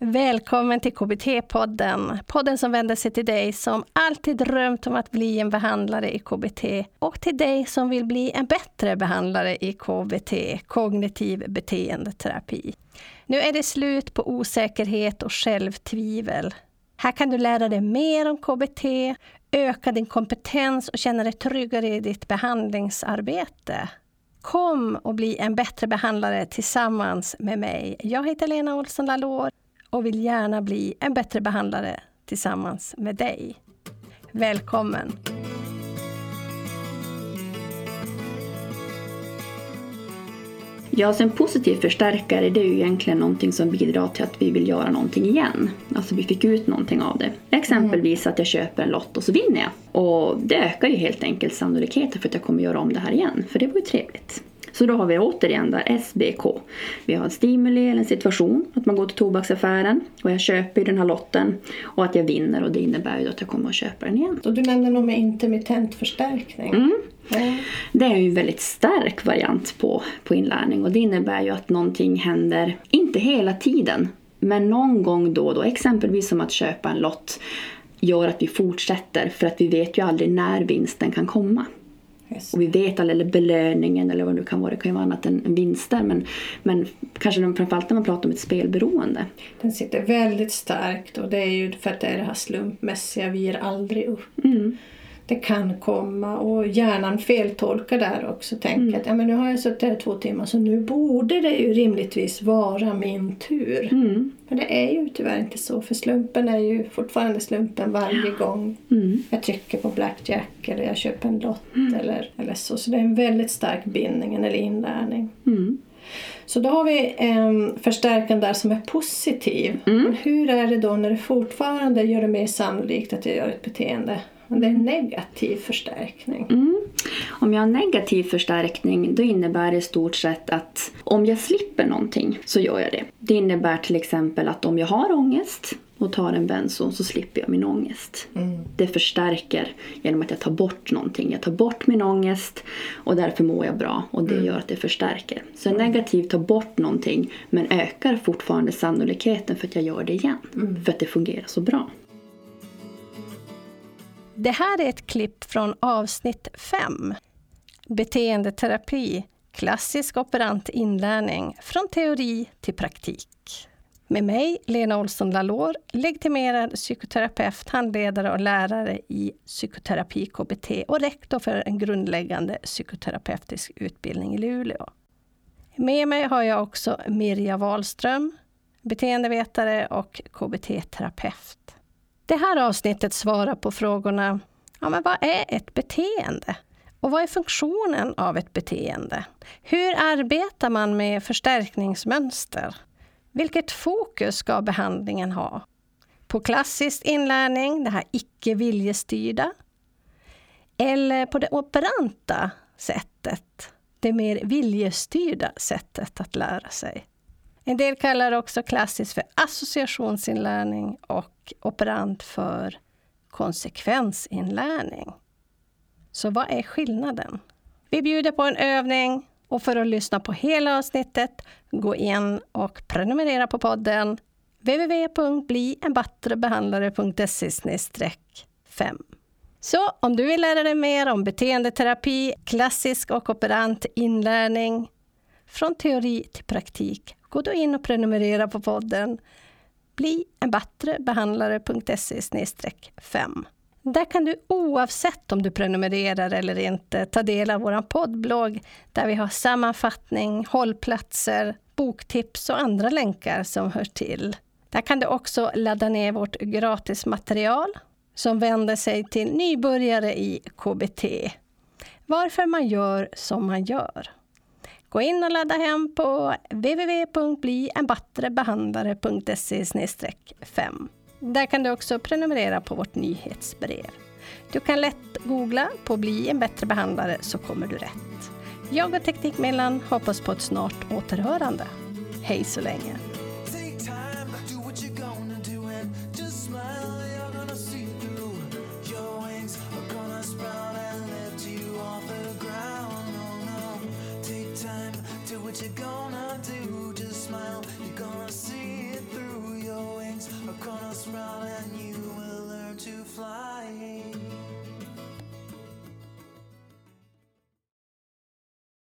Välkommen till KBT-podden. Podden som vänder sig till dig som alltid drömt om att bli en behandlare i KBT och till dig som vill bli en bättre behandlare i KBT, kognitiv beteendeterapi. Nu är det slut på osäkerhet och självtvivel. Här kan du lära dig mer om KBT, öka din kompetens och känna dig tryggare i ditt behandlingsarbete. Kom och bli en bättre behandlare tillsammans med mig. Jag heter Lena Olsson Lalor och vill gärna bli en bättre behandlare tillsammans med dig. Välkommen! Ja, så en positiv förstärkare det är ju egentligen någonting som bidrar till att vi vill göra någonting igen. Alltså vi fick ut någonting av det. Exempelvis att jag köper en lott och så vinner jag. Och det ökar ju helt enkelt sannolikheten för att jag kommer göra om det här igen. För det var ju trevligt. Så då har vi återigen där SBK. Vi har en stimuli eller en situation, att man går till tobaksaffären och jag köper den här lotten och att jag vinner och det innebär ju att jag kommer att köpa den igen. Och du nämnde något med intermittent förstärkning. Mm. Det är ju en väldigt stark variant på, på inlärning och det innebär ju att någonting händer, inte hela tiden, men någon gång då och då, exempelvis som att köpa en lott, gör att vi fortsätter för att vi vet ju aldrig när vinsten kan komma. Yes. Och vi vet aldrig, eller belöningen eller vad det kan vara, det kan ju vara annat än vinster. Men, men kanske framförallt när man pratar om ett spelberoende. Den sitter väldigt starkt och det är ju för att det är det här slumpmässiga, vi ger aldrig upp. Mm det kan komma och hjärnan feltolkar där också. Tänker mm. att ja, men nu har jag suttit här två timmar så nu borde det ju rimligtvis vara min tur. Mm. Men det är ju tyvärr inte så för slumpen är ju fortfarande slumpen varje gång mm. jag trycker på blackjack eller jag köper en lott mm. eller, eller så. Så det är en väldigt stark bindning eller inlärning. Mm. Så då har vi en förstärkare där som är positiv. Mm. Men hur är det då när det fortfarande gör det mer sannolikt att jag gör ett beteende? Det är negativ förstärkning. Mm. Om jag har negativ förstärkning då innebär det i stort sett att om jag slipper någonting så gör jag det. Det innebär till exempel att om jag har ångest och tar en benzo så slipper jag min ångest. Mm. Det förstärker genom att jag tar bort någonting. Jag tar bort min ångest och därför mår jag bra och det mm. gör att det förstärker. Så mm. negativ tar bort någonting men ökar fortfarande sannolikheten för att jag gör det igen. Mm. För att det fungerar så bra. Det här är ett klipp från avsnitt 5. Beteendeterapi, klassisk operant inlärning, från teori till praktik. Med mig, Lena Olsson Lalor, legitimerad psykoterapeut, handledare och lärare i psykoterapi KBT och rektor för en grundläggande psykoterapeutisk utbildning i Luleå. Med mig har jag också Mirja Wahlström, beteendevetare och KBT-terapeut. Det här avsnittet svarar på frågorna ja, men vad är ett beteende? Och vad är funktionen av ett beteende? Hur arbetar man med förstärkningsmönster? Vilket fokus ska behandlingen ha? På klassisk inlärning, det här icke viljestyrda? Eller på det operanta sättet, det mer viljestyrda sättet att lära sig? En del kallar det också klassiskt för associationsinlärning och operant för konsekvensinlärning. Så vad är skillnaden? Vi bjuder på en övning och för att lyssna på hela avsnittet, gå in och prenumerera på podden www.blienbattrebehandlare.se 5. Så om du vill lära dig mer om beteendeterapi, klassisk och operant inlärning, från teori till praktik, gå då in och prenumerera på podden bli en bättre behandlare.se 5. Där kan du oavsett om du prenumererar eller inte ta del av vår poddblogg där vi har sammanfattning, hållplatser, boktips och andra länkar som hör till. Där kan du också ladda ner vårt gratismaterial som vänder sig till nybörjare i KBT. Varför man gör som man gör. Gå in och ladda hem på www.blienbattrebehandlare.se 5. Där kan du också prenumerera på vårt nyhetsbrev. Du kan lätt googla på Bli en bättre behandlare så kommer du rätt. Jag och Teknikmillan hoppas på ett snart återhörande. Hej så länge! what you gonna do.